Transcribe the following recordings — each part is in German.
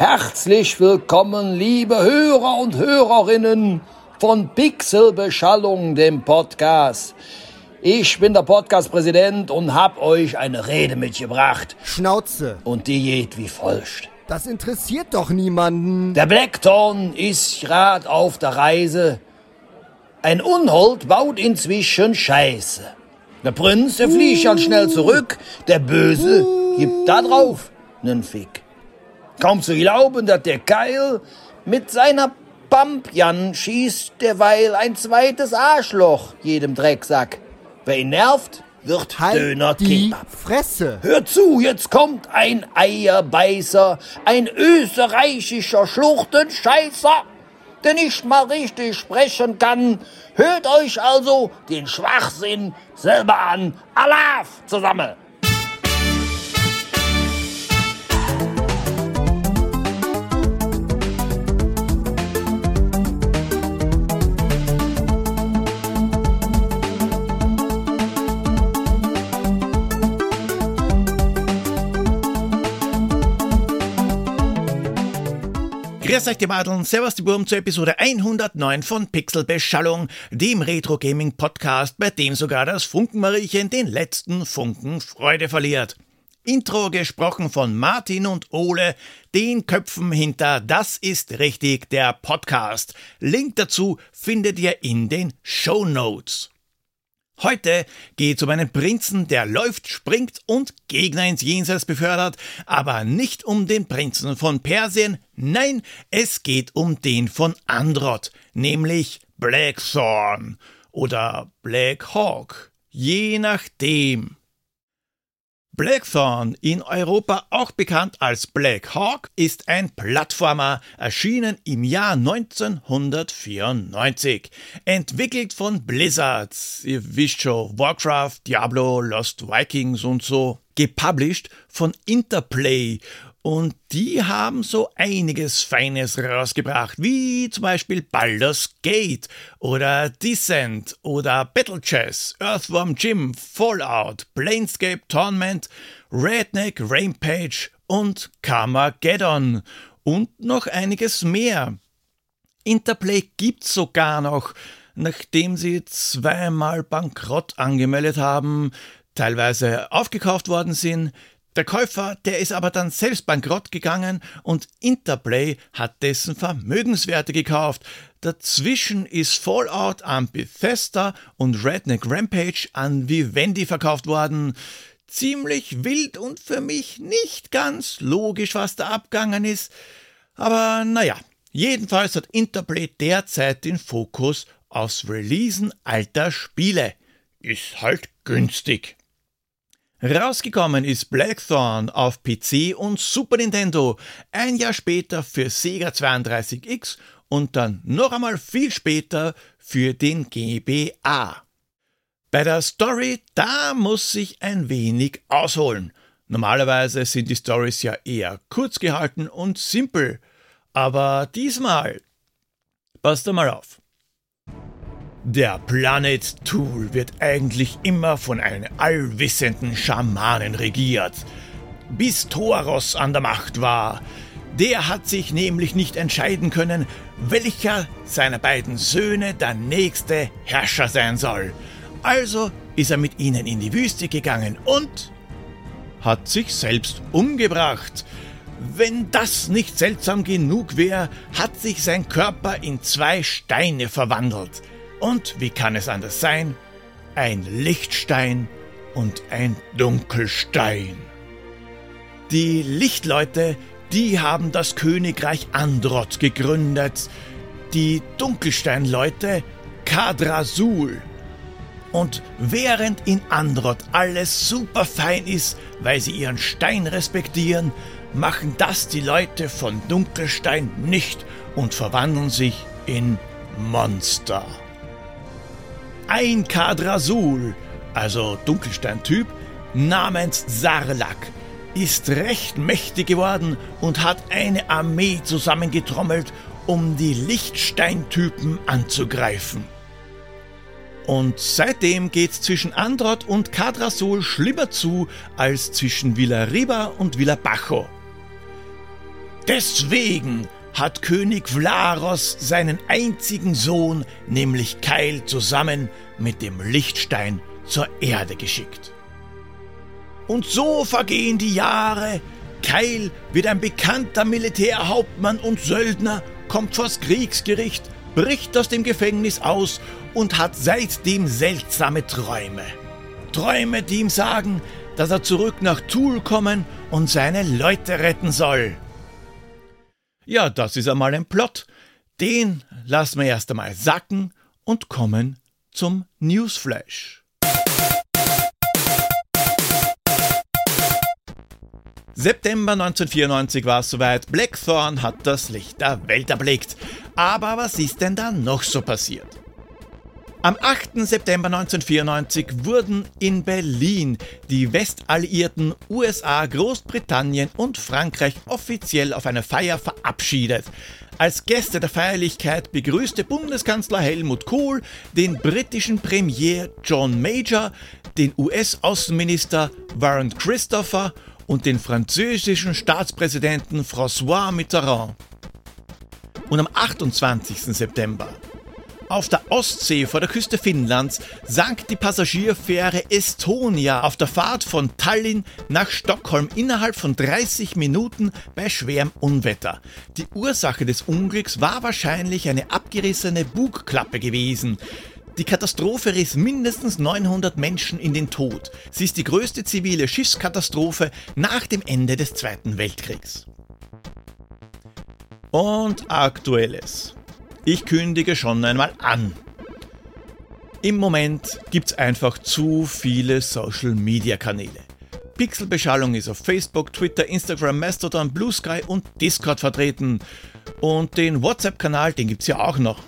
Herzlich willkommen, liebe Hörer und Hörerinnen von Pixelbeschallung, dem Podcast. Ich bin der Podcast-Präsident und hab euch eine Rede mitgebracht. Schnauze. Und die geht wie folgt. Das interessiert doch niemanden. Der Blackthorn ist grad auf der Reise. Ein Unhold baut inzwischen Scheiße. Der Prinz, der fliegt ganz schnell zurück. Der Böse gibt da drauf nen Fick. Kaum zu glauben, dass der Keil mit seiner Pampjan schießt derweil ein zweites Arschloch jedem Drecksack. Wer ihn nervt, wird halt Döner die Kebab. Fresse. Hör zu, jetzt kommt ein Eierbeißer, ein österreichischer Schluchtenscheißer, der nicht mal richtig sprechen kann. Hört euch also den Schwachsinn selber an. Alaf zusammen! Grüß euch die Madeln, Servus die Burm zur Episode 109 von Pixelbeschallung, dem Retro-Gaming-Podcast, bei dem sogar das Funkenmariechen den letzten Funken Freude verliert. Intro gesprochen von Martin und Ole, den Köpfen hinter Das ist richtig, der Podcast. Link dazu findet ihr in den Show Notes. Heute geht's um einen Prinzen, der läuft, springt und Gegner ins Jenseits befördert, aber nicht um den Prinzen von Persien, nein, es geht um den von Androth, nämlich Blackthorn oder Black Hawk, je nachdem. Blackthorn, in Europa auch bekannt als Black Hawk, ist ein Plattformer, erschienen im Jahr 1994. Entwickelt von Blizzard, ihr wisst schon, Warcraft, Diablo, Lost Vikings und so. Gepublished von Interplay und die haben so einiges Feines rausgebracht, wie zum Beispiel Baldur's Gate oder Descent oder Battle Chess, Earthworm Jim, Fallout, Planescape Torment, Redneck Rampage und Carmageddon und noch einiges mehr. Interplay gibt's sogar noch, nachdem sie zweimal Bankrott angemeldet haben, teilweise aufgekauft worden sind, der Käufer, der ist aber dann selbst bankrott gegangen und Interplay hat dessen Vermögenswerte gekauft. Dazwischen ist Fallout an Bethesda und Redneck Rampage an Vivendi verkauft worden. Ziemlich wild und für mich nicht ganz logisch, was da abgegangen ist. Aber naja, jedenfalls hat Interplay derzeit den Fokus aufs Releasen alter Spiele. Ist halt günstig. Rausgekommen ist Blackthorn auf PC und Super Nintendo, ein Jahr später für Sega 32X und dann noch einmal viel später für den GBA. Bei der Story, da muss ich ein wenig ausholen. Normalerweise sind die Stories ja eher kurz gehalten und simpel, aber diesmal passt mal auf. Der Planet Tool wird eigentlich immer von einem allwissenden Schamanen regiert. Bis Thoros an der Macht war. Der hat sich nämlich nicht entscheiden können, welcher seiner beiden Söhne der nächste Herrscher sein soll. Also ist er mit ihnen in die Wüste gegangen und hat sich selbst umgebracht. Wenn das nicht seltsam genug wäre, hat sich sein Körper in zwei Steine verwandelt. Und wie kann es anders sein? Ein Lichtstein und ein Dunkelstein. Die Lichtleute, die haben das Königreich Androth gegründet, die Dunkelsteinleute Kadrasul. Und während in Androth alles super fein ist, weil sie ihren Stein respektieren, machen das die Leute von Dunkelstein nicht und verwandeln sich in Monster. Ein Kadrasul, also Dunkelsteintyp, namens Sarlak, ist recht mächtig geworden und hat eine Armee zusammengetrommelt, um die Lichtsteintypen anzugreifen. Und seitdem geht's zwischen Androth und Kadrasul schlimmer zu als zwischen Villa Riba und Villa Bajo. Deswegen hat König Vlaros seinen einzigen Sohn, nämlich Keil, zusammen mit dem Lichtstein zur Erde geschickt. Und so vergehen die Jahre. Keil wird ein bekannter Militärhauptmann und Söldner, kommt vors Kriegsgericht, bricht aus dem Gefängnis aus und hat seitdem seltsame Träume. Träume, die ihm sagen, dass er zurück nach Toul kommen und seine Leute retten soll. Ja, das ist einmal ein Plot. Den lassen wir erst einmal sacken und kommen zum Newsflash. September 1994 war es soweit. Blackthorn hat das Licht der Welt erblickt. Aber was ist denn da noch so passiert? Am 8. September 1994 wurden in Berlin die Westalliierten USA, Großbritannien und Frankreich offiziell auf einer Feier verabschiedet. Als Gäste der Feierlichkeit begrüßte Bundeskanzler Helmut Kohl den britischen Premier John Major, den US-Außenminister Warren Christopher und den französischen Staatspräsidenten François Mitterrand. Und am 28. September auf der Ostsee vor der Küste Finnlands sank die Passagierfähre Estonia auf der Fahrt von Tallinn nach Stockholm innerhalb von 30 Minuten bei schwerem Unwetter. Die Ursache des Unglücks war wahrscheinlich eine abgerissene Bugklappe gewesen. Die Katastrophe riss mindestens 900 Menschen in den Tod. Sie ist die größte zivile Schiffskatastrophe nach dem Ende des Zweiten Weltkriegs. Und aktuelles. Ich kündige schon einmal an. Im Moment gibt es einfach zu viele Social-Media-Kanäle. Pixelbeschallung ist auf Facebook, Twitter, Instagram, Mastodon, Blue Sky und Discord vertreten. Und den WhatsApp-Kanal, den gibt es ja auch noch.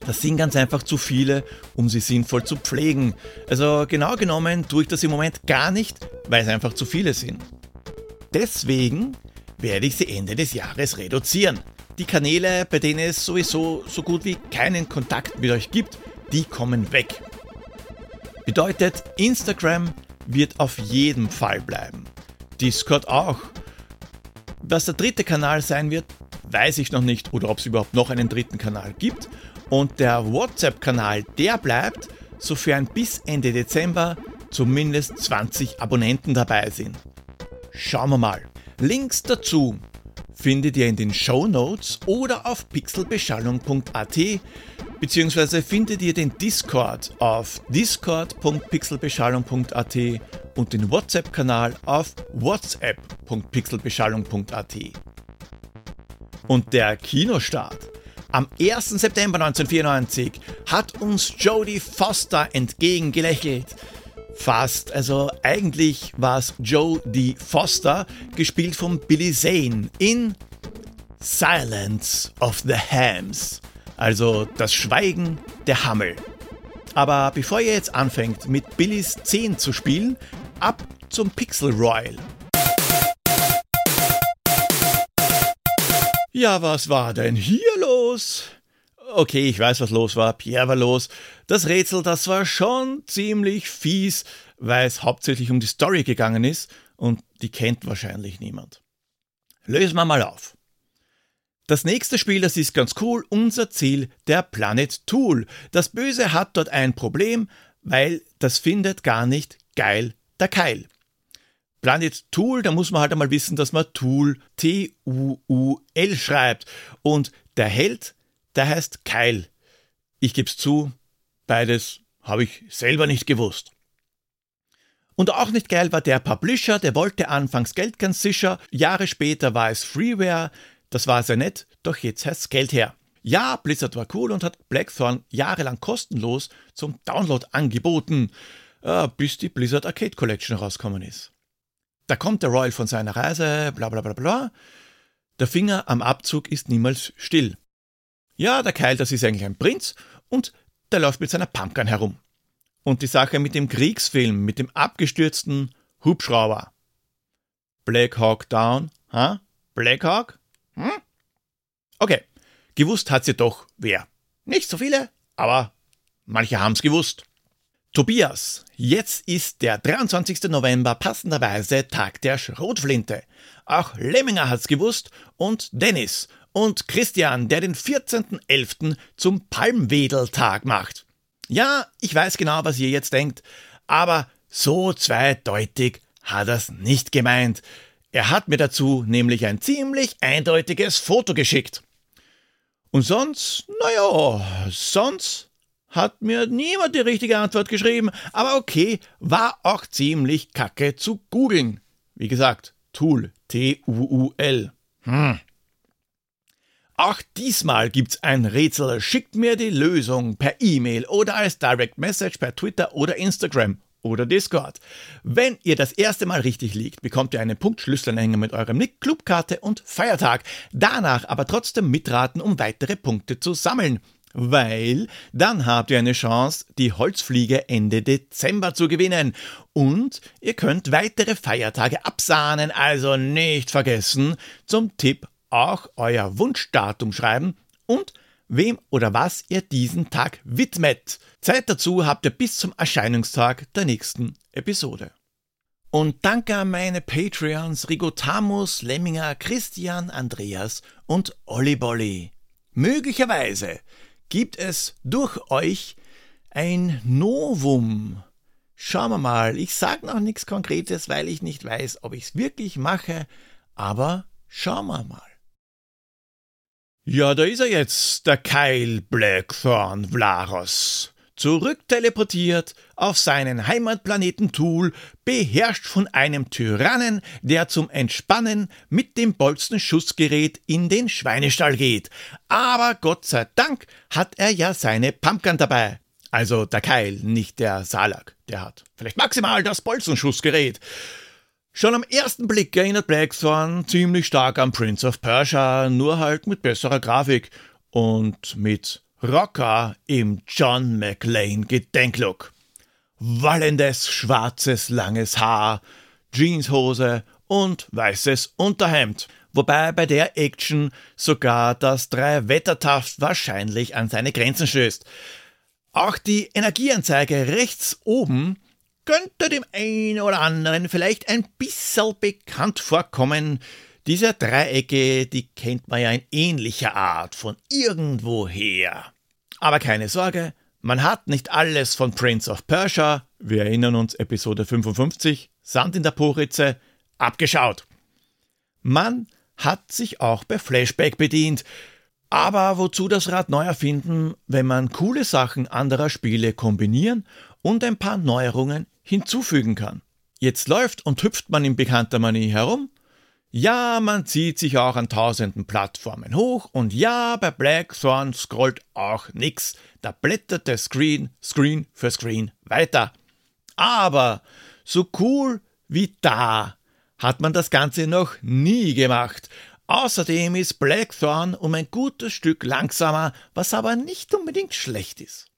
Das sind ganz einfach zu viele, um sie sinnvoll zu pflegen. Also genau genommen tue ich das im Moment gar nicht, weil es einfach zu viele sind. Deswegen werde ich sie Ende des Jahres reduzieren. Die Kanäle, bei denen es sowieso so gut wie keinen Kontakt mit euch gibt, die kommen weg. Bedeutet, Instagram wird auf jeden Fall bleiben. Discord auch. Was der dritte Kanal sein wird, weiß ich noch nicht oder ob es überhaupt noch einen dritten Kanal gibt. Und der WhatsApp-Kanal, der bleibt, sofern bis Ende Dezember zumindest 20 Abonnenten dabei sind. Schauen wir mal. Links dazu findet ihr in den Show Notes oder auf pixelbeschallung.at beziehungsweise findet ihr den Discord auf discord.pixelbeschallung.at und den WhatsApp-Kanal auf whatsapp.pixelbeschallung.at. Und der Kinostart am 1. September 1994 hat uns Jodie Foster entgegengelächelt fast. Also eigentlich war es Joe D. Foster, gespielt von Billy Zane in Silence of the Hams. Also das Schweigen der Hammel. Aber bevor ihr jetzt anfängt, mit Billys 10 zu spielen, ab zum Pixel Royal. Ja, was war denn hier los? Okay, ich weiß, was los war. Pierre war los. Das Rätsel, das war schon ziemlich fies, weil es hauptsächlich um die Story gegangen ist und die kennt wahrscheinlich niemand. Lösen wir mal auf. Das nächste Spiel, das ist ganz cool, unser Ziel, der Planet Tool. Das Böse hat dort ein Problem, weil das findet gar nicht geil der Keil. Planet Tool, da muss man halt einmal wissen, dass man Tool T-U-U-L schreibt. Und der Held, der heißt Keil. Ich geb's zu, beides habe ich selber nicht gewusst. Und auch nicht geil war der Publisher, der wollte anfangs Geld ganz sicher, Jahre später war es Freeware, das war sehr nett, doch jetzt heißt's Geld her. Ja, Blizzard war cool und hat Blackthorn jahrelang kostenlos zum Download angeboten, äh, bis die Blizzard Arcade Collection rausgekommen ist. Da kommt der Royal von seiner Reise, bla bla bla bla. Der Finger am Abzug ist niemals still. Ja, der Kyle, das ist eigentlich ein Prinz und der läuft mit seiner Pumpgun herum. Und die Sache mit dem Kriegsfilm, mit dem abgestürzten Hubschrauber. Black Hawk Down, ha? Black Hawk? Hm? Okay, gewusst hat sie doch wer. Nicht so viele, aber manche haben's gewusst. Tobias, jetzt ist der 23. November passenderweise Tag der Schrotflinte. Auch Lemminger hat's gewusst und Dennis und Christian, der den 14.11. zum Palmwedeltag macht. Ja, ich weiß genau, was ihr jetzt denkt, aber so zweideutig hat er's nicht gemeint. Er hat mir dazu nämlich ein ziemlich eindeutiges Foto geschickt. Und sonst, naja, sonst hat mir niemand die richtige Antwort geschrieben, aber okay, war auch ziemlich kacke zu googeln. Wie gesagt, Tool, T-U-U-L. Hm. Auch diesmal gibt's ein Rätsel. Schickt mir die Lösung per E-Mail oder als Direct Message per Twitter oder Instagram oder Discord. Wenn ihr das erste Mal richtig liegt, bekommt ihr einen Punktschlüsselanhänger mit eurem Nick, Clubkarte und Feiertag. Danach aber trotzdem mitraten, um weitere Punkte zu sammeln. Weil dann habt ihr eine Chance, die Holzfliege Ende Dezember zu gewinnen. Und ihr könnt weitere Feiertage absahnen, also nicht vergessen, zum Tipp auch euer Wunschdatum schreiben und wem oder was ihr diesen Tag widmet. Zeit dazu habt ihr bis zum Erscheinungstag der nächsten Episode. Und danke an meine Patreons Rigotamus, Lemminger, Christian, Andreas und Olli Bolli. Möglicherweise gibt es durch euch ein Novum. Schauen wir mal, ich sage noch nichts Konkretes, weil ich nicht weiß, ob ich es wirklich mache, aber schauen wir mal. Ja, da ist er jetzt, der Kyle Blackthorn Vlaros. Zurückteleportiert auf seinen Heimatplaneten Tool, beherrscht von einem Tyrannen, der zum Entspannen mit dem Bolzenschussgerät in den Schweinestall geht. Aber Gott sei Dank hat er ja seine Pumpgun dabei. Also der Keil, nicht der Salak. Der hat vielleicht maximal das Bolzenschussgerät. Schon am ersten Blick erinnert Blackthorn ziemlich stark an Prince of Persia, nur halt mit besserer Grafik und mit Rocker im John McLean Gedenklook. Wallendes schwarzes langes Haar, Jeanshose und weißes Unterhemd. Wobei bei der Action sogar das Drei-Wettertaft wahrscheinlich an seine Grenzen stößt. Auch die Energieanzeige rechts oben könnte dem einen oder anderen vielleicht ein bisschen bekannt vorkommen. Diese Dreiecke, die kennt man ja in ähnlicher Art von irgendwoher. Aber keine Sorge, man hat nicht alles von Prince of Persia, wir erinnern uns Episode 55, Sand in der Poritze, abgeschaut. Man hat sich auch bei Flashback bedient, aber wozu das Rad neu erfinden, wenn man coole Sachen anderer Spiele kombinieren und ein paar Neuerungen hinzufügen kann. Jetzt läuft und hüpft man in bekannter Manie herum. Ja, man zieht sich auch an tausenden Plattformen hoch und ja, bei Blackthorn scrollt auch nix. Da blättert der Screen, Screen für Screen weiter. Aber so cool wie da hat man das Ganze noch nie gemacht. Außerdem ist Blackthorn um ein gutes Stück langsamer, was aber nicht unbedingt schlecht ist.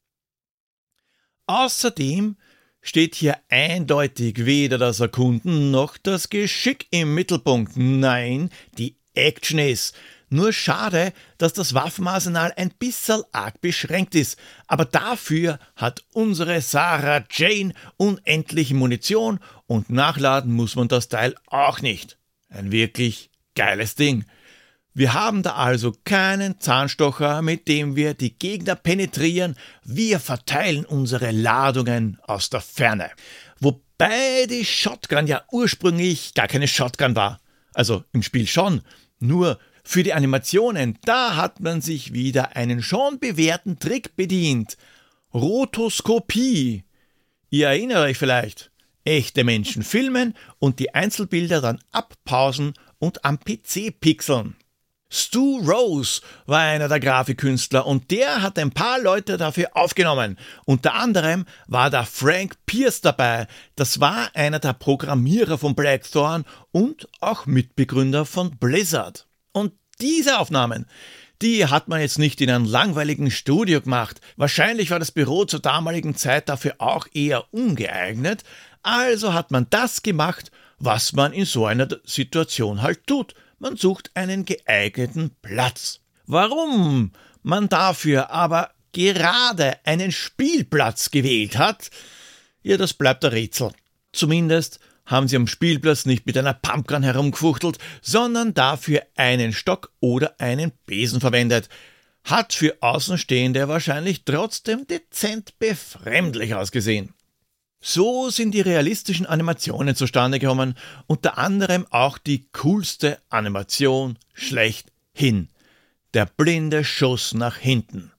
Außerdem steht hier eindeutig weder das Erkunden noch das Geschick im Mittelpunkt. Nein, die Action ist. Nur schade, dass das Waffenarsenal ein bisschen arg beschränkt ist. Aber dafür hat unsere Sarah Jane unendlich Munition und nachladen muss man das Teil auch nicht. Ein wirklich geiles Ding. Wir haben da also keinen Zahnstocher, mit dem wir die Gegner penetrieren, wir verteilen unsere Ladungen aus der Ferne. Wobei die Shotgun ja ursprünglich gar keine Shotgun war. Also im Spiel schon, nur für die Animationen, da hat man sich wieder einen schon bewährten Trick bedient. Rotoskopie. Ihr erinnert euch vielleicht. Echte Menschen filmen und die Einzelbilder dann abpausen und am PC pixeln. Stu Rose war einer der Grafikkünstler und der hat ein paar Leute dafür aufgenommen. Unter anderem war da Frank Pierce dabei. Das war einer der Programmierer von Blackthorn und auch Mitbegründer von Blizzard. Und diese Aufnahmen, die hat man jetzt nicht in einem langweiligen Studio gemacht. Wahrscheinlich war das Büro zur damaligen Zeit dafür auch eher ungeeignet. Also hat man das gemacht, was man in so einer Situation halt tut man sucht einen geeigneten Platz. Warum man dafür aber gerade einen Spielplatz gewählt hat, Ja, das bleibt ein Rätsel. Zumindest haben sie am Spielplatz nicht mit einer Pumpgun herumgefuchtelt, sondern dafür einen Stock oder einen Besen verwendet. Hat für Außenstehende wahrscheinlich trotzdem dezent befremdlich ausgesehen. So sind die realistischen Animationen zustande gekommen, unter anderem auch die coolste Animation schlechthin. Der blinde Schuss nach hinten.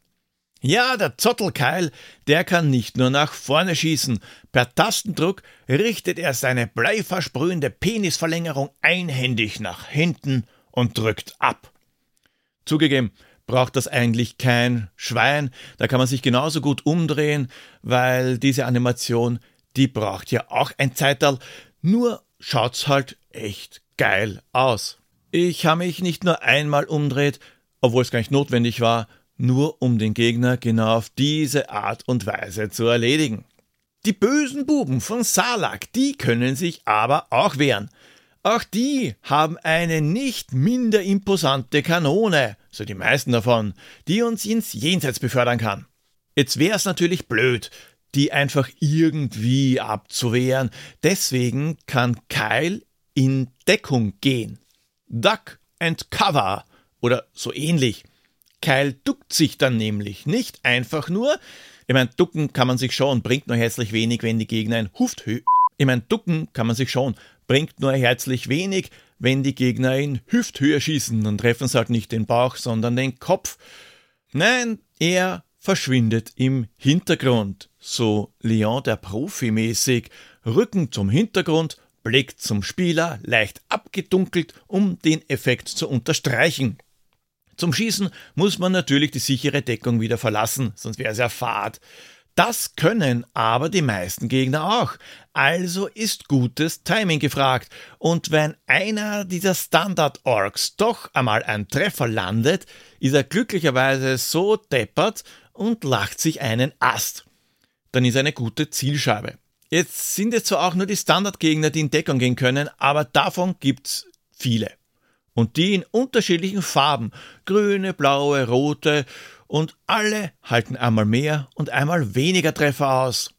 Ja, der Zottelkeil, der kann nicht nur nach vorne schießen. Per Tastendruck richtet er seine bleiversprühende Penisverlängerung einhändig nach hinten und drückt ab. Zugegeben, braucht das eigentlich kein Schwein, da kann man sich genauso gut umdrehen, weil diese Animation, die braucht ja auch ein Zeitalter, nur schaut's halt echt geil aus. Ich habe mich nicht nur einmal umdreht, obwohl es gar nicht notwendig war, nur um den Gegner genau auf diese Art und Weise zu erledigen. Die bösen Buben von Salak, die können sich aber auch wehren. Auch die haben eine nicht minder imposante Kanone, so die meisten davon, die uns ins Jenseits befördern kann. Jetzt wär's natürlich blöd, die einfach irgendwie abzuwehren. Deswegen kann Kyle in Deckung gehen. Duck and Cover oder so ähnlich. Keil duckt sich dann nämlich nicht einfach nur. Ich meine, ducken kann man sich schon, bringt nur herzlich wenig, wenn die Gegner ein Hufthö. Ich meine, ducken kann man sich schon, bringt nur herzlich wenig, wenn die Gegner in Hüfthöhe schießen, dann treffen sie halt nicht den Bauch, sondern den Kopf. Nein, er verschwindet im Hintergrund, so Leon der Profi mäßig, Rücken zum Hintergrund, Blick zum Spieler, leicht abgedunkelt, um den Effekt zu unterstreichen. Zum Schießen muss man natürlich die sichere Deckung wieder verlassen, sonst wäre es ja fad. Das können aber die meisten Gegner auch. Also ist gutes Timing gefragt. Und wenn einer dieser Standard-Orks doch einmal ein Treffer landet, ist er glücklicherweise so deppert und lacht sich einen Ast. Dann ist eine gute Zielscheibe. Jetzt sind es zwar auch nur die Standardgegner, die in Deckung gehen können, aber davon gibt's viele und die in unterschiedlichen Farben, grüne, blaue, rote, und alle halten einmal mehr und einmal weniger Treffer aus.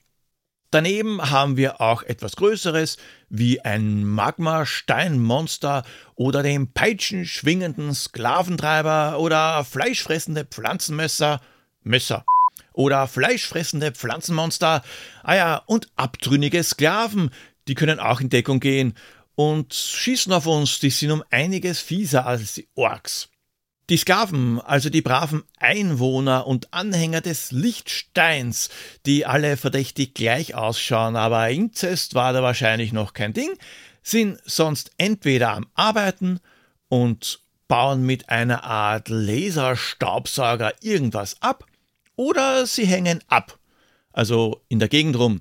Daneben haben wir auch etwas Größeres, wie ein Magma-Steinmonster oder den peitschenschwingenden Sklaventreiber oder fleischfressende Pflanzenmesser, Messer oder fleischfressende Pflanzenmonster, ah ja, und abtrünnige Sklaven, die können auch in Deckung gehen und schießen auf uns, die sind um einiges fieser als die Orks. Die Sklaven, also die braven Einwohner und Anhänger des Lichtsteins, die alle verdächtig gleich ausschauen, aber Inzest war da wahrscheinlich noch kein Ding, sind sonst entweder am Arbeiten und bauen mit einer Art Laserstaubsauger irgendwas ab, oder sie hängen ab, also in der Gegend rum,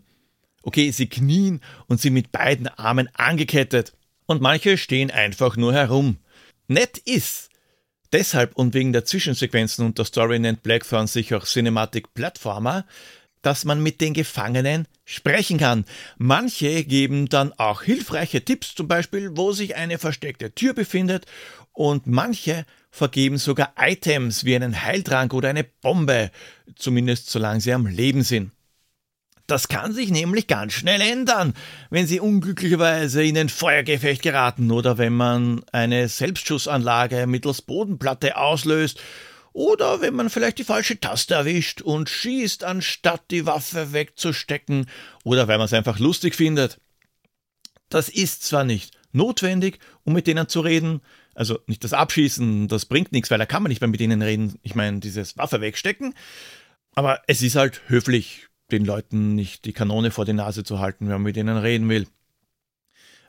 Okay, sie knien und sind mit beiden Armen angekettet. Und manche stehen einfach nur herum. Nett ist. Deshalb und wegen der Zwischensequenzen und der Story nennt Blackthorn sich auch Cinematic Platformer, dass man mit den Gefangenen sprechen kann. Manche geben dann auch hilfreiche Tipps, zum Beispiel, wo sich eine versteckte Tür befindet, und manche vergeben sogar Items wie einen Heiltrank oder eine Bombe, zumindest solange sie am Leben sind. Das kann sich nämlich ganz schnell ändern, wenn Sie unglücklicherweise in ein Feuergefecht geraten oder wenn man eine Selbstschussanlage mittels Bodenplatte auslöst oder wenn man vielleicht die falsche Taste erwischt und schießt, anstatt die Waffe wegzustecken oder weil man es einfach lustig findet. Das ist zwar nicht notwendig, um mit denen zu reden, also nicht das Abschießen, das bringt nichts, weil da kann man nicht mehr mit ihnen reden, ich meine dieses Waffe wegstecken, aber es ist halt höflich den Leuten nicht die Kanone vor die Nase zu halten, wenn man mit ihnen reden will.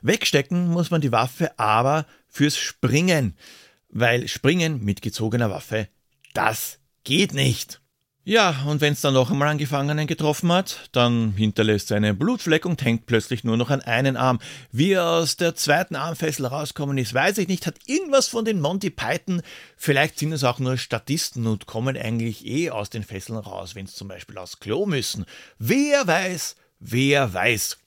Wegstecken muss man die Waffe aber fürs Springen, weil Springen mit gezogener Waffe, das geht nicht. Ja, und wenn es dann noch einmal einen Gefangenen getroffen hat, dann hinterlässt er einen Blutfleck und hängt plötzlich nur noch an einen Arm. Wie er aus der zweiten Armfessel rauskommen ist, weiß ich nicht. Hat irgendwas von den Monty Python. Vielleicht sind es auch nur Statisten und kommen eigentlich eh aus den Fesseln raus, wenn sie zum Beispiel aufs Klo müssen. Wer weiß, wer weiß.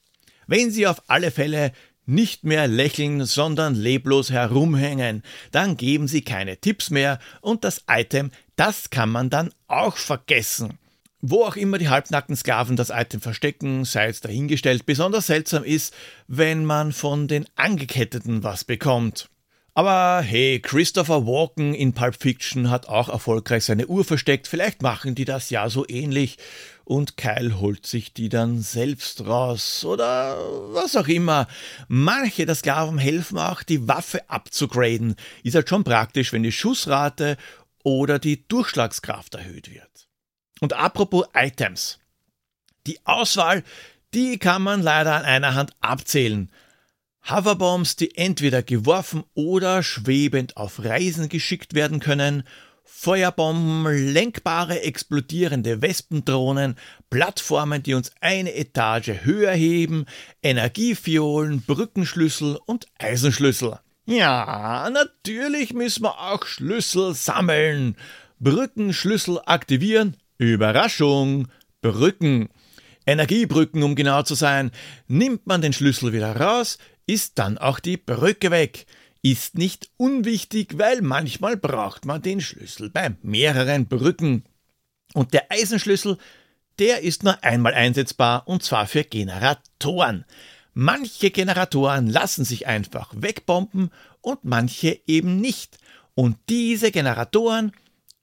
Wenn sie auf alle Fälle nicht mehr lächeln, sondern leblos herumhängen, dann geben sie keine Tipps mehr und das Item das kann man dann auch vergessen. Wo auch immer die halbnackten Sklaven das Item verstecken, sei es dahingestellt, besonders seltsam ist, wenn man von den Angeketteten was bekommt. Aber hey, Christopher Walken in Pulp Fiction hat auch erfolgreich seine Uhr versteckt. Vielleicht machen die das ja so ähnlich und Kyle holt sich die dann selbst raus oder was auch immer. Manche der Sklaven helfen auch, die Waffe abzugraden. Ist halt schon praktisch, wenn die Schussrate oder die Durchschlagskraft erhöht wird. Und apropos Items. Die Auswahl, die kann man leider an einer Hand abzählen. Hoverbombs, die entweder geworfen oder schwebend auf Reisen geschickt werden können, Feuerbomben, lenkbare explodierende Wespendrohnen, Plattformen, die uns eine Etage höher heben, Energiefiolen, Brückenschlüssel und Eisenschlüssel. Ja, natürlich müssen wir auch Schlüssel sammeln. Brückenschlüssel aktivieren. Überraschung. Brücken. Energiebrücken, um genau zu sein. Nimmt man den Schlüssel wieder raus, ist dann auch die Brücke weg. Ist nicht unwichtig, weil manchmal braucht man den Schlüssel bei mehreren Brücken. Und der Eisenschlüssel, der ist nur einmal einsetzbar und zwar für Generatoren. Manche Generatoren lassen sich einfach wegbomben und manche eben nicht. Und diese Generatoren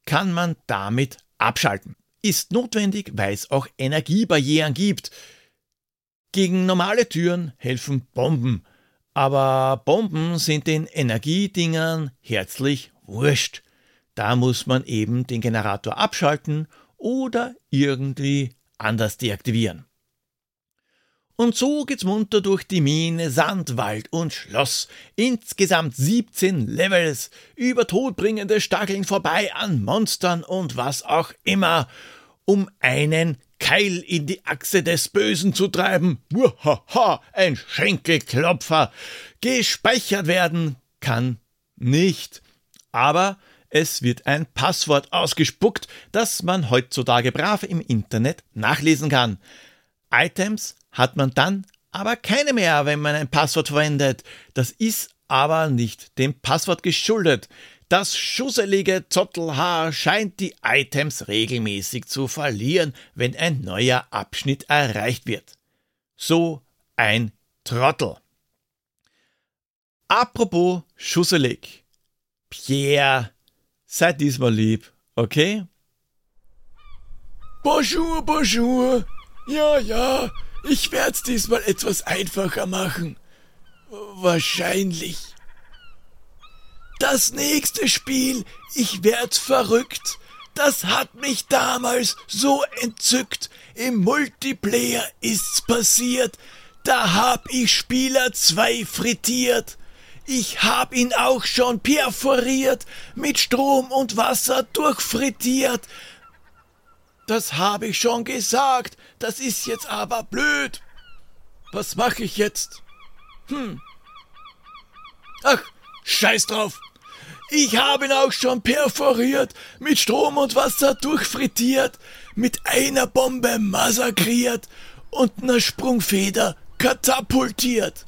kann man damit abschalten. Ist notwendig, weil es auch Energiebarrieren gibt. Gegen normale Türen helfen Bomben. Aber Bomben sind den Energiedingern herzlich wurscht. Da muss man eben den Generator abschalten oder irgendwie anders deaktivieren. Und so geht's munter durch die Mine, Sand, Wald und Schloss. Insgesamt 17 Levels, über todbringende Stacheln vorbei an Monstern und was auch immer, um einen Keil in die Achse des Bösen zu treiben. Uhaha, ein Schenkelklopfer. Gespeichert werden kann nicht. Aber es wird ein Passwort ausgespuckt, das man heutzutage brav im Internet nachlesen kann. Items hat man dann aber keine mehr, wenn man ein Passwort verwendet. Das ist aber nicht dem Passwort geschuldet. Das schusselige Zottelhaar scheint die Items regelmäßig zu verlieren, wenn ein neuer Abschnitt erreicht wird. So ein Trottel. Apropos schusselig. Pierre, sei diesmal lieb, okay? Bonjour, bonjour. Ja, ja, ich werd's diesmal etwas einfacher machen. Wahrscheinlich. Das nächste Spiel, ich werd verrückt. Das hat mich damals so entzückt. Im Multiplayer ist's passiert. Da hab ich Spieler 2 frittiert. Ich hab ihn auch schon perforiert, mit Strom und Wasser durchfrittiert. Das hab ich schon gesagt, das ist jetzt aber blöd. Was mach ich jetzt? Hm. Ach, scheiß drauf. Ich habe ihn auch schon perforiert, mit Strom und Wasser durchfrittiert, mit einer Bombe massakriert und ner Sprungfeder katapultiert.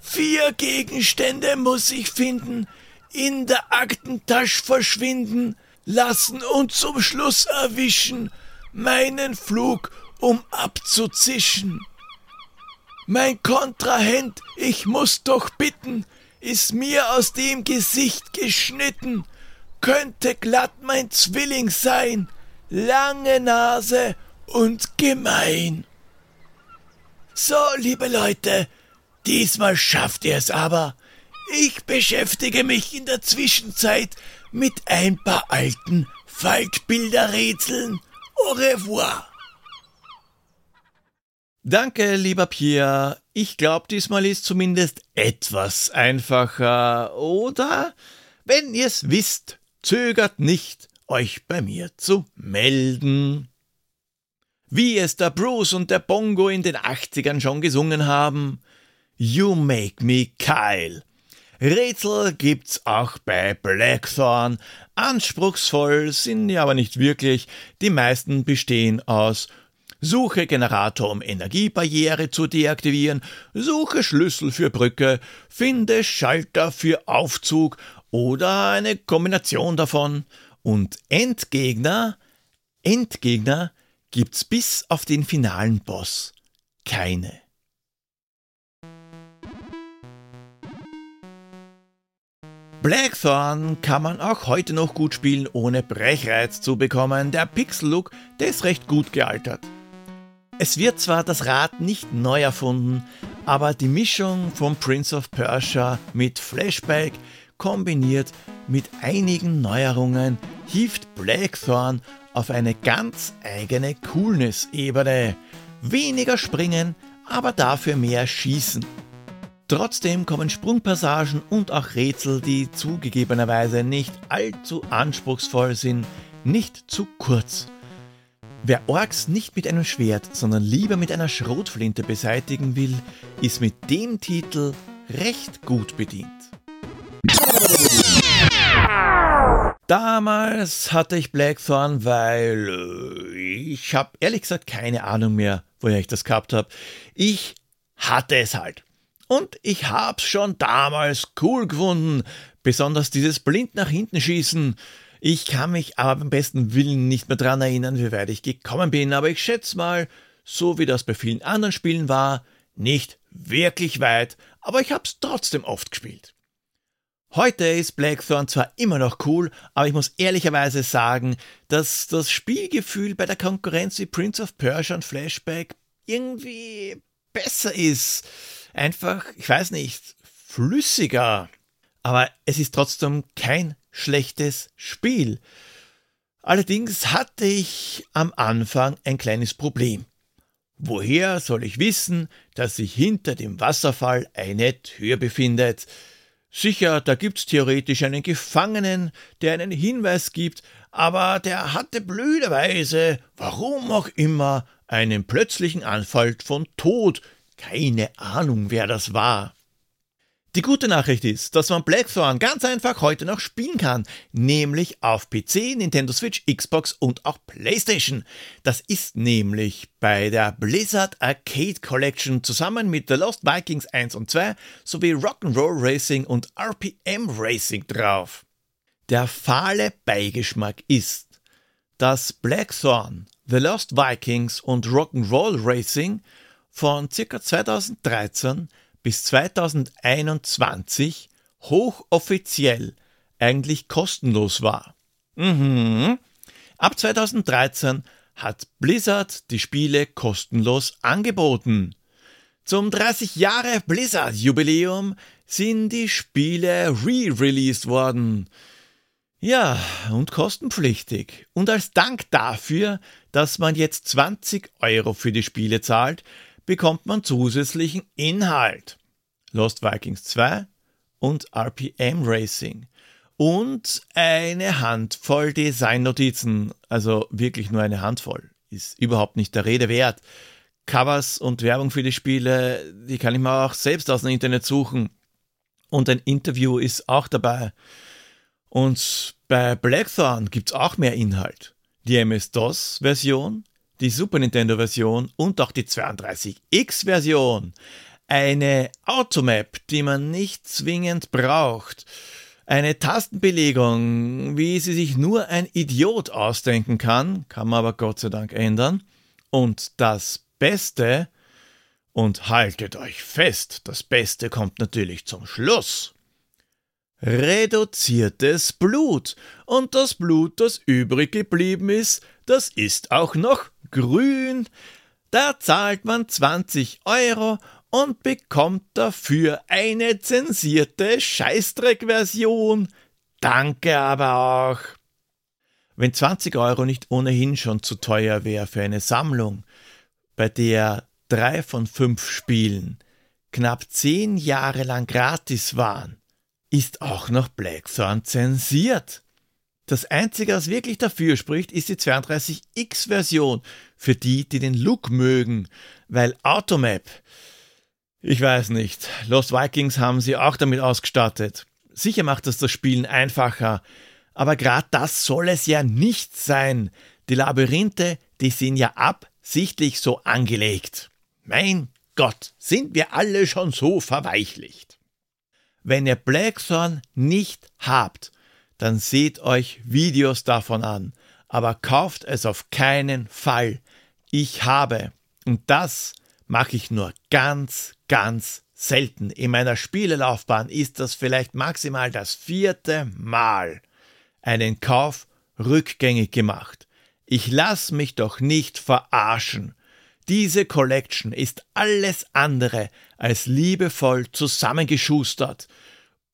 Vier Gegenstände muss ich finden, in der Aktentasche verschwinden, lassen und zum Schluss erwischen, meinen Flug, um abzuzischen. Mein Kontrahent, ich muss doch bitten, ist mir aus dem Gesicht geschnitten, könnte glatt mein Zwilling sein, lange Nase und gemein. So, liebe Leute, diesmal schafft ihr es aber. Ich beschäftige mich in der Zwischenzeit mit ein paar alten Faltbilderrätseln. Au revoir. Danke, lieber Pierre. Ich glaube, diesmal ist zumindest etwas einfacher, oder? Wenn ihr's wisst, zögert nicht, euch bei mir zu melden. Wie es der Bruce und der Bongo in den 80ern schon gesungen haben. You make me Kyle. Rätsel gibt's auch bei Blackthorn. Anspruchsvoll sind die aber nicht wirklich. Die meisten bestehen aus Suche Generator, um Energiebarriere zu deaktivieren, suche Schlüssel für Brücke, finde Schalter für Aufzug oder eine Kombination davon. Und Endgegner, Endgegner gibt's bis auf den finalen Boss keine. Blackthorn kann man auch heute noch gut spielen, ohne Brechreiz zu bekommen. Der Pixel-Look, der ist recht gut gealtert. Es wird zwar das Rad nicht neu erfunden, aber die Mischung von Prince of Persia mit Flashback kombiniert mit einigen Neuerungen hieft Blackthorn auf eine ganz eigene Coolness-Ebene. Weniger springen, aber dafür mehr schießen. Trotzdem kommen Sprungpassagen und auch Rätsel, die zugegebenerweise nicht allzu anspruchsvoll sind, nicht zu kurz. Wer Orks nicht mit einem Schwert, sondern lieber mit einer Schrotflinte beseitigen will, ist mit dem Titel recht gut bedient. Damals hatte ich Blackthorn, weil äh, ich habe ehrlich gesagt keine Ahnung mehr, woher ich das gehabt habe. Ich hatte es halt. Und ich hab's schon damals cool gefunden, besonders dieses blind nach hinten schießen. Ich kann mich aber beim besten Willen nicht mehr dran erinnern, wie weit ich gekommen bin, aber ich schätze mal, so wie das bei vielen anderen Spielen war, nicht wirklich weit, aber ich hab's trotzdem oft gespielt. Heute ist Blackthorn zwar immer noch cool, aber ich muss ehrlicherweise sagen, dass das Spielgefühl bei der Konkurrenz wie Prince of Persia und Flashback irgendwie besser ist. Einfach, ich weiß nicht, flüssiger. Aber es ist trotzdem kein schlechtes Spiel. Allerdings hatte ich am Anfang ein kleines Problem. Woher soll ich wissen, dass sich hinter dem Wasserfall eine Tür befindet? Sicher, da gibt's theoretisch einen Gefangenen, der einen Hinweis gibt, aber der hatte blöderweise, warum auch immer, einen plötzlichen Anfall von Tod. Keine Ahnung, wer das war. Die gute Nachricht ist, dass man Blackthorn ganz einfach heute noch spielen kann, nämlich auf PC, Nintendo Switch, Xbox und auch PlayStation. Das ist nämlich bei der Blizzard Arcade Collection zusammen mit The Lost Vikings 1 und 2 sowie Rock'n'Roll Racing und RPM Racing drauf. Der fahle Beigeschmack ist, dass Blackthorn, The Lost Vikings und Rock'n'Roll Racing von ca. 2013 bis 2021 hochoffiziell eigentlich kostenlos war. Mhm. Ab 2013 hat Blizzard die Spiele kostenlos angeboten. Zum 30 Jahre Blizzard Jubiläum sind die Spiele re-released worden. Ja, und kostenpflichtig. Und als Dank dafür, dass man jetzt 20 Euro für die Spiele zahlt, bekommt man zusätzlichen Inhalt. Lost Vikings 2 und RPM Racing. Und eine Handvoll Designnotizen, also wirklich nur eine Handvoll, ist überhaupt nicht der Rede wert. Covers und Werbung für die Spiele, die kann ich mir auch selbst aus dem Internet suchen. Und ein Interview ist auch dabei. Und bei Blackthorn gibt es auch mehr Inhalt. Die MS-DOS-Version, die Super Nintendo-Version und auch die 32X-Version. Eine Automap, die man nicht zwingend braucht. Eine Tastenbelegung, wie sie sich nur ein Idiot ausdenken kann, kann man aber Gott sei Dank ändern. Und das Beste, und haltet euch fest, das Beste kommt natürlich zum Schluss. Reduziertes Blut. Und das Blut, das übrig geblieben ist, das ist auch noch grün. Da zahlt man 20 Euro und bekommt dafür eine zensierte Scheißdreck-Version. Danke aber auch. Wenn 20 Euro nicht ohnehin schon zu teuer wäre für eine Sammlung, bei der drei von fünf Spielen knapp zehn Jahre lang gratis waren, ist auch noch Blackthorn zensiert. Das Einzige, was wirklich dafür spricht, ist die 32X-Version für die, die den Look mögen, weil Automap, ich weiß nicht, Lost Vikings haben sie auch damit ausgestattet. Sicher macht das das Spielen einfacher, aber gerade das soll es ja nicht sein. Die Labyrinthe, die sind ja absichtlich so angelegt. Mein Gott, sind wir alle schon so verweichlicht. Wenn ihr Blackthorn nicht habt, dann seht euch Videos davon an, aber kauft es auf keinen Fall. Ich habe, und das mache ich nur ganz, ganz selten. In meiner Spielelaufbahn ist das vielleicht maximal das vierte Mal einen Kauf rückgängig gemacht. Ich lass mich doch nicht verarschen. Diese Collection ist alles andere als liebevoll zusammengeschustert,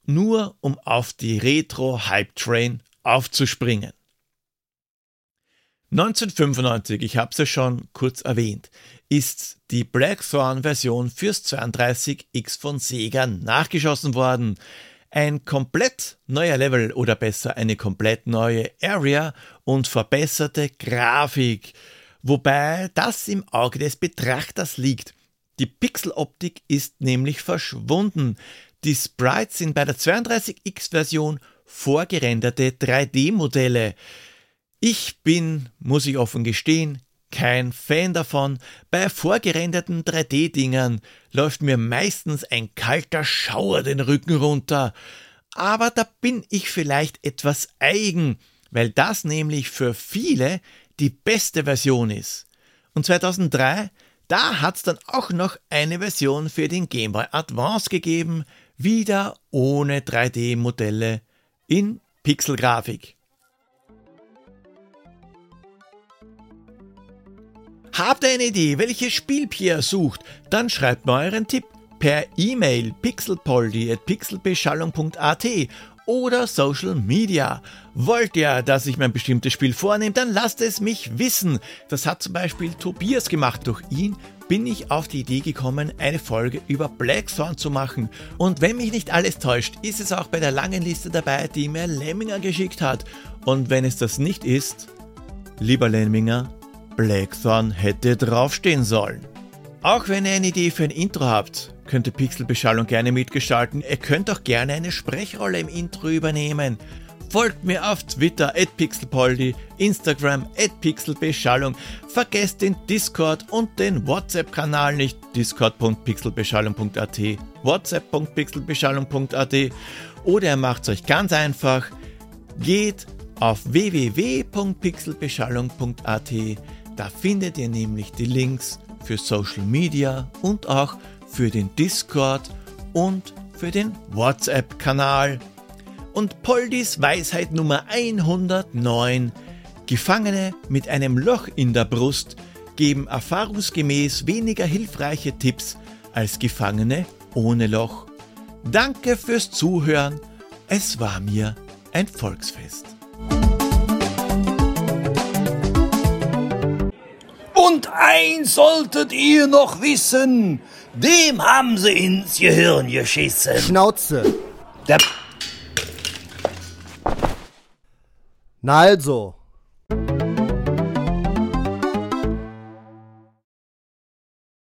nur um auf die Retro-Hype Train aufzuspringen. 1995, ich habe es ja schon kurz erwähnt, ist die Blackthorn-Version fürs 32X von Sega nachgeschossen worden. Ein komplett neuer Level oder besser eine komplett neue Area und verbesserte Grafik, wobei das im Auge des Betrachters liegt. Die Pixeloptik ist nämlich verschwunden. Die Sprites sind bei der 32X-Version vorgerenderte 3D-Modelle. Ich bin, muss ich offen gestehen, kein Fan davon. Bei vorgerenderten 3D-Dingern läuft mir meistens ein kalter Schauer den Rücken runter. Aber da bin ich vielleicht etwas eigen, weil das nämlich für viele die beste Version ist. Und 2003, da hat es dann auch noch eine Version für den Game Boy Advance gegeben, wieder ohne 3D-Modelle in Pixelgrafik. Habt ihr eine Idee, welches Spiel Pierre sucht? Dann schreibt mir euren Tipp per E-Mail pixelpoldi.pixelbeschallung.at oder Social Media. Wollt ihr, dass ich mein bestimmtes Spiel vornehme, dann lasst es mich wissen. Das hat zum Beispiel Tobias gemacht. Durch ihn bin ich auf die Idee gekommen, eine Folge über Blackthorn zu machen. Und wenn mich nicht alles täuscht, ist es auch bei der langen Liste dabei, die mir Lemminger geschickt hat. Und wenn es das nicht ist, lieber Lemminger, Blackthorn hätte draufstehen sollen. Auch wenn ihr eine Idee für ein Intro habt, könnt ihr Pixelbeschallung gerne mitgestalten. Ihr könnt auch gerne eine Sprechrolle im Intro übernehmen. Folgt mir auf Twitter at pixelpoldi, Instagram at pixelbeschallung. Vergesst den Discord und den WhatsApp-Kanal nicht. discord.pixelbeschallung.at, whatsapp.pixelbeschallung.at oder ihr macht es euch ganz einfach. Geht auf www.pixelbeschallung.at da findet ihr nämlich die Links für Social Media und auch für den Discord und für den WhatsApp-Kanal. Und Poldis Weisheit Nummer 109. Gefangene mit einem Loch in der Brust geben erfahrungsgemäß weniger hilfreiche Tipps als Gefangene ohne Loch. Danke fürs Zuhören. Es war mir ein Volksfest. Und eins solltet ihr noch wissen, dem haben sie ins Gehirn geschissen. Schnauze. Der Na also,